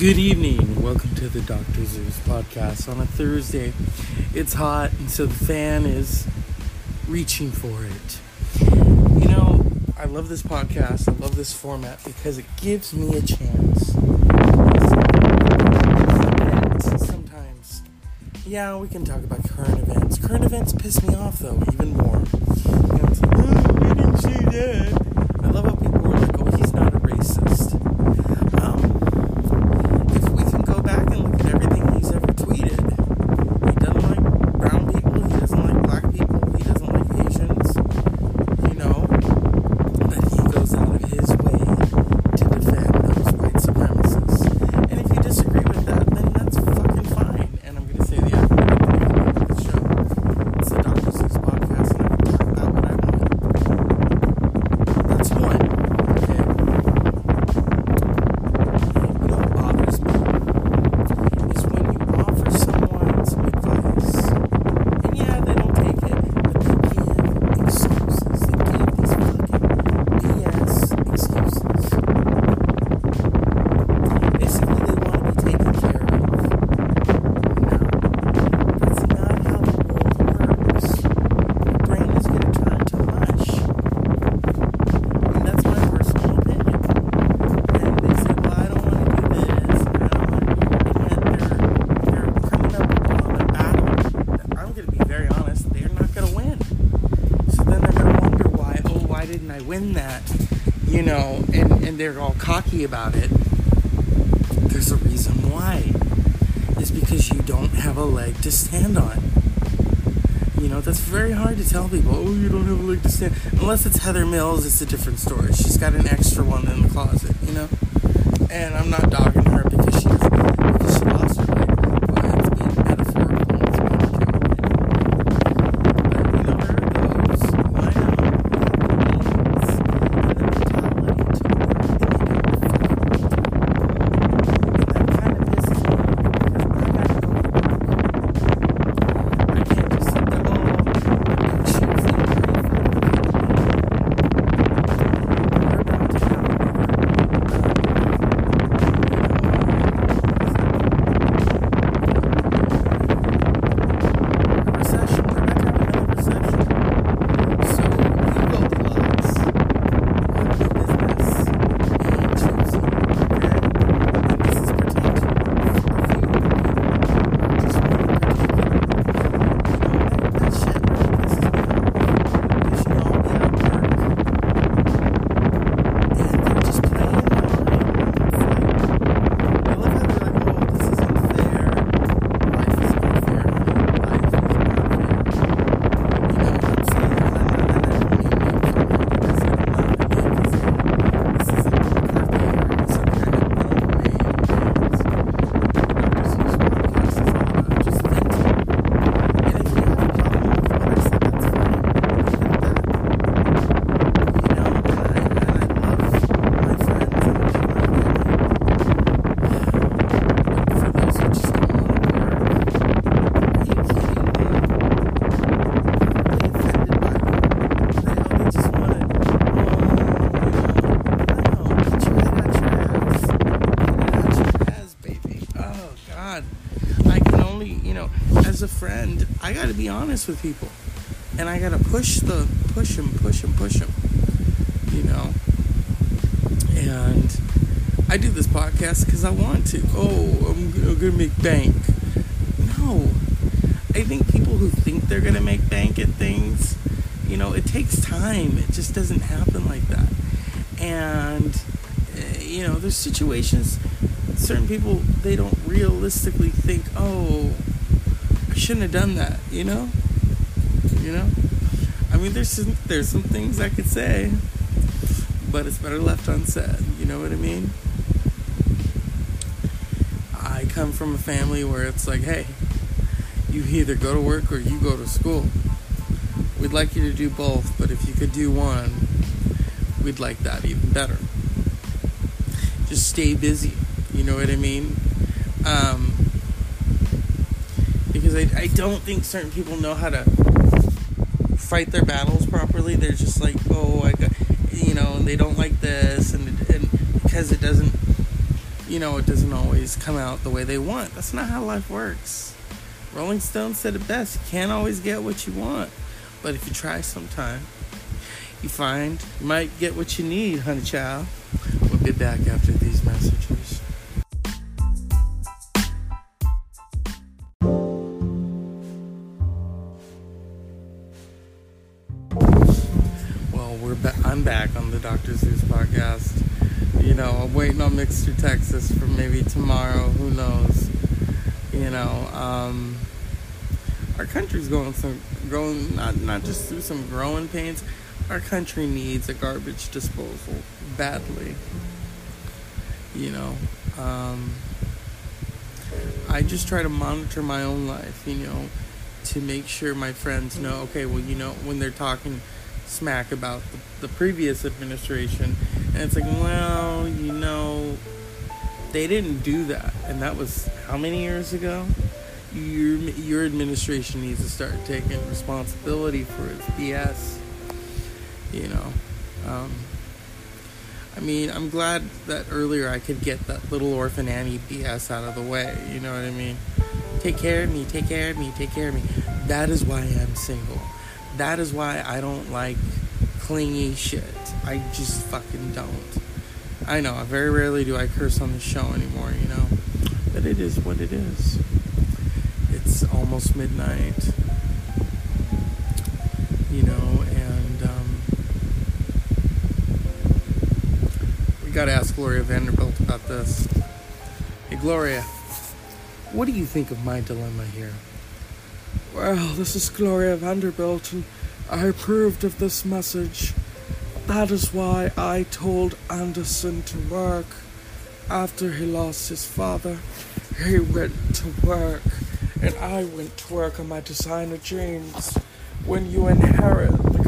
Good evening. Welcome to the Dr. Zeus podcast on a Thursday. It's hot, and so the fan is reaching for it. You know, I love this podcast. I love this format because it gives me a chance. Sometimes, yeah, we can talk about current events. Current events piss me off, though, even more. You know, it's like, mm, oh, we didn't see that. I love how people are like, oh, he's not a racist. Um, if we can go back and look at everything he's ever tweeted, he doesn't like brown people, he doesn't like black people, he doesn't like Asians, you know, that he goes out of his way to defend those white supremacists. And if you disagree with that, then that's fucking fine. And I'm going to say the F word at the beginning of the show. It's the Dr. Seuss podcast, and I can talk about what I want. That's one. Okay. You know what bothers me is when you offer someone some advice, and yeah, they don't take it, but they give excuses. They give these fucking BS excuses. Basically, they want to be taken care of. No, that's not how the world works. Your brain is going to turn to mush. And that's my personal opinion. And they say, well, I don't want to do this, and I don't want to do and yet they're, they're coming up on a battle that I'm going to be very honest, they're not going to win. So then they're going to wonder why, oh, why didn't I win that? You know, and, and they're all cocky about it. There's a reason why. It's because you don't have a leg to stand on. You know, that's very hard to tell people, oh, you don't have a leg to stand. Unless it's Heather Mills, it's a different story. She's got an extra one in the closet, you know? And I'm not dogging her honest with people. And I got to push the, push them, push them, push them, you know. And I do this podcast because I want to. Oh, I'm, to make bank. No. I think people who think they're to make bank at things, you know, it takes time. It just doesn't happen like that. And, uh, you know, there's situations, certain people, they don't realistically think, oh, shouldn't have done that, you know? You know? I mean, there's some, there's some things I could say, but it's better left unsaid. You know what I mean? I come from a family where it's like, hey, you either go to work or you go to school. We'd like you to do both, but if you could do one, we'd like that even better. Just stay busy. You know what I mean? Um, because I, I don't think certain people know how to fight their battles properly. They're just like, oh, I got, you know, and they don't like this, and and because it doesn't, you know, it doesn't always come out the way they want. That's not how life works. Rolling Stone said it best you can't always get what you want, but if you try sometime, you find you might get what you need, honey child. We'll be back after these messages. I'm back on the Dr. Zeus podcast. You know, I'm waiting on Mixer Texas for maybe tomorrow. Who knows? You know, um, our country's going some growing not not just through some growing pains. Our country needs a garbage disposal badly. You know, um, I just try to monitor my own life. You know, to make sure my friends know. Okay, well, you know, when they're talking smack about the, the previous administration, and it's like, well, you know, they didn't do that, and that was how many years ago? Your your administration needs to start taking responsibility for its BS. You know, um, I mean, I'm glad that earlier I could get that little orphan Annie BS out of the way. You know what I mean? Take care of me, take care of me, take care of me. That is why I'm single. That is why I don't like clingy shit. I just fucking don't. I know, very rarely do I curse on the show anymore, you know. But it is what it is. It's almost midnight. You know, and um, we gotta ask Gloria Vanderbilt about this. Hey, Gloria, what do you think of my dilemma here? Well, this is Gloria Vanderbilt, and I approved of this message. That is why I told Anderson to work. After he lost his father, he went to work, and I went to work on my designer jeans. When you inherit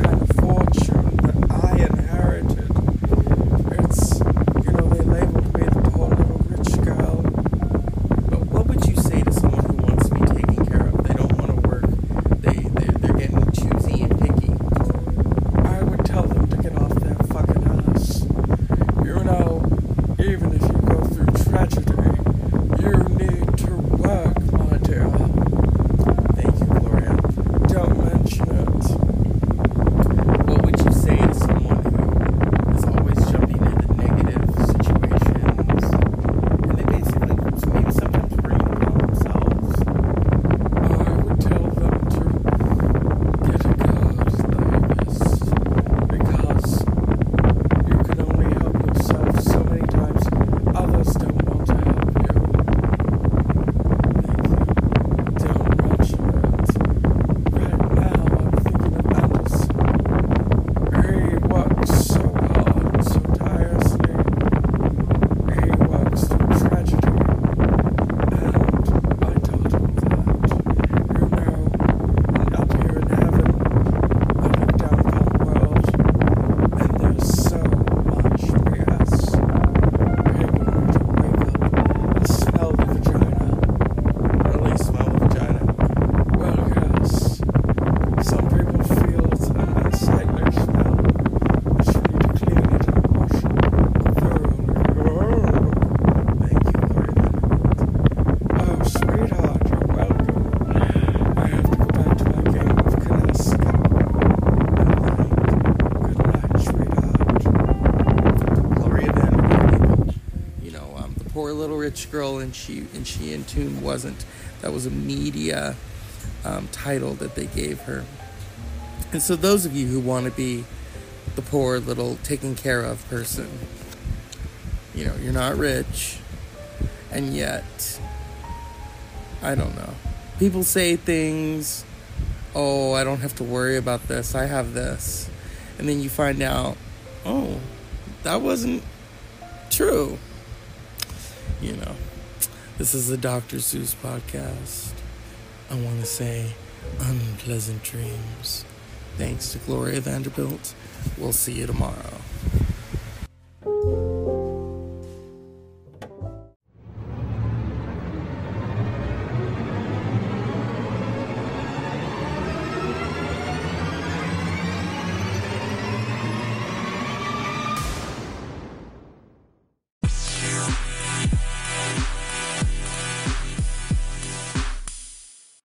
girl, and she and she in tune wasn't. That was a media um, title that they gave her. And so, those of you who want to be the poor little taken care of person, you know, you're not rich, and yet, I don't know. People say things, oh, I don't have to worry about this, I have this. And then you find out, oh, that wasn't true. You know, this is the Dr. Seuss podcast. I want to say unpleasant dreams. Thanks to Gloria Vanderbilt. We'll see you tomorrow.